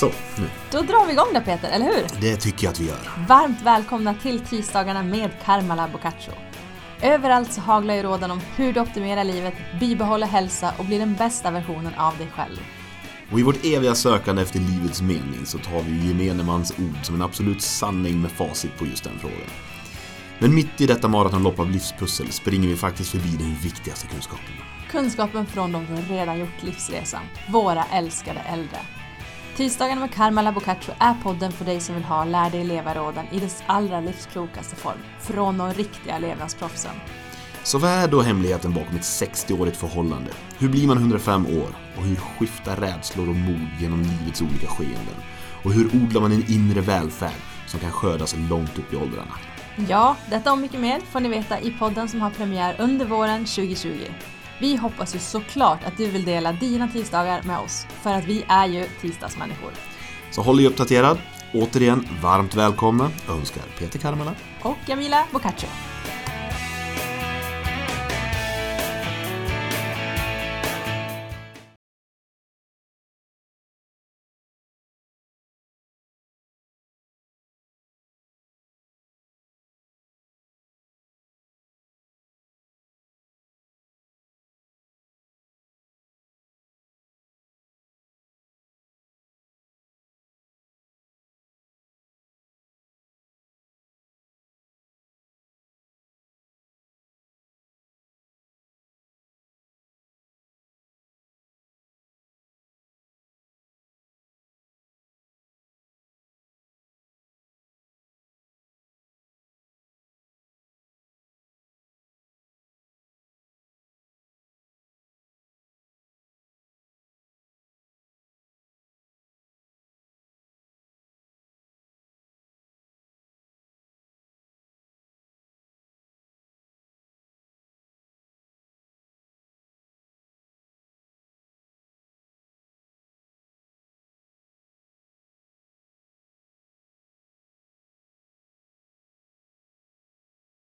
Så, nu. Då drar vi igång då Peter, eller hur? Det tycker jag att vi gör. Varmt välkomna till tisdagarna med Karmala Boccaccio. Överallt så haglar ju råden om hur du optimerar livet, bibehåller hälsa och blir den bästa versionen av dig själv. Och i vårt eviga sökande efter livets mening så tar vi gemene mans ord som en absolut sanning med facit på just den frågan. Men mitt i detta maratonlopp av livspussel springer vi faktiskt förbi den viktigaste kunskapen. Kunskapen från de som redan gjort livsresan, våra älskade äldre. Tisdagarna med Karmala Boccaccio är podden för dig som vill ha Lär dig leva-råden i dess allra livsklokaste form, från de riktiga levnadsproffsen. Så vad är då hemligheten bakom ett 60-årigt förhållande? Hur blir man 105 år? Och hur skiftar rädslor och mod genom livets olika skeenden? Och hur odlar man en inre välfärd som kan skördas långt upp i åldrarna? Ja, detta och mycket mer får ni veta i podden som har premiär under våren 2020. Vi hoppas ju såklart att du vill dela dina tisdagar med oss, för att vi är ju tisdagsmänniskor. Så håll dig uppdaterad. Återigen, varmt välkomna önskar Peter Karmela. Och Jamila Boccaccio.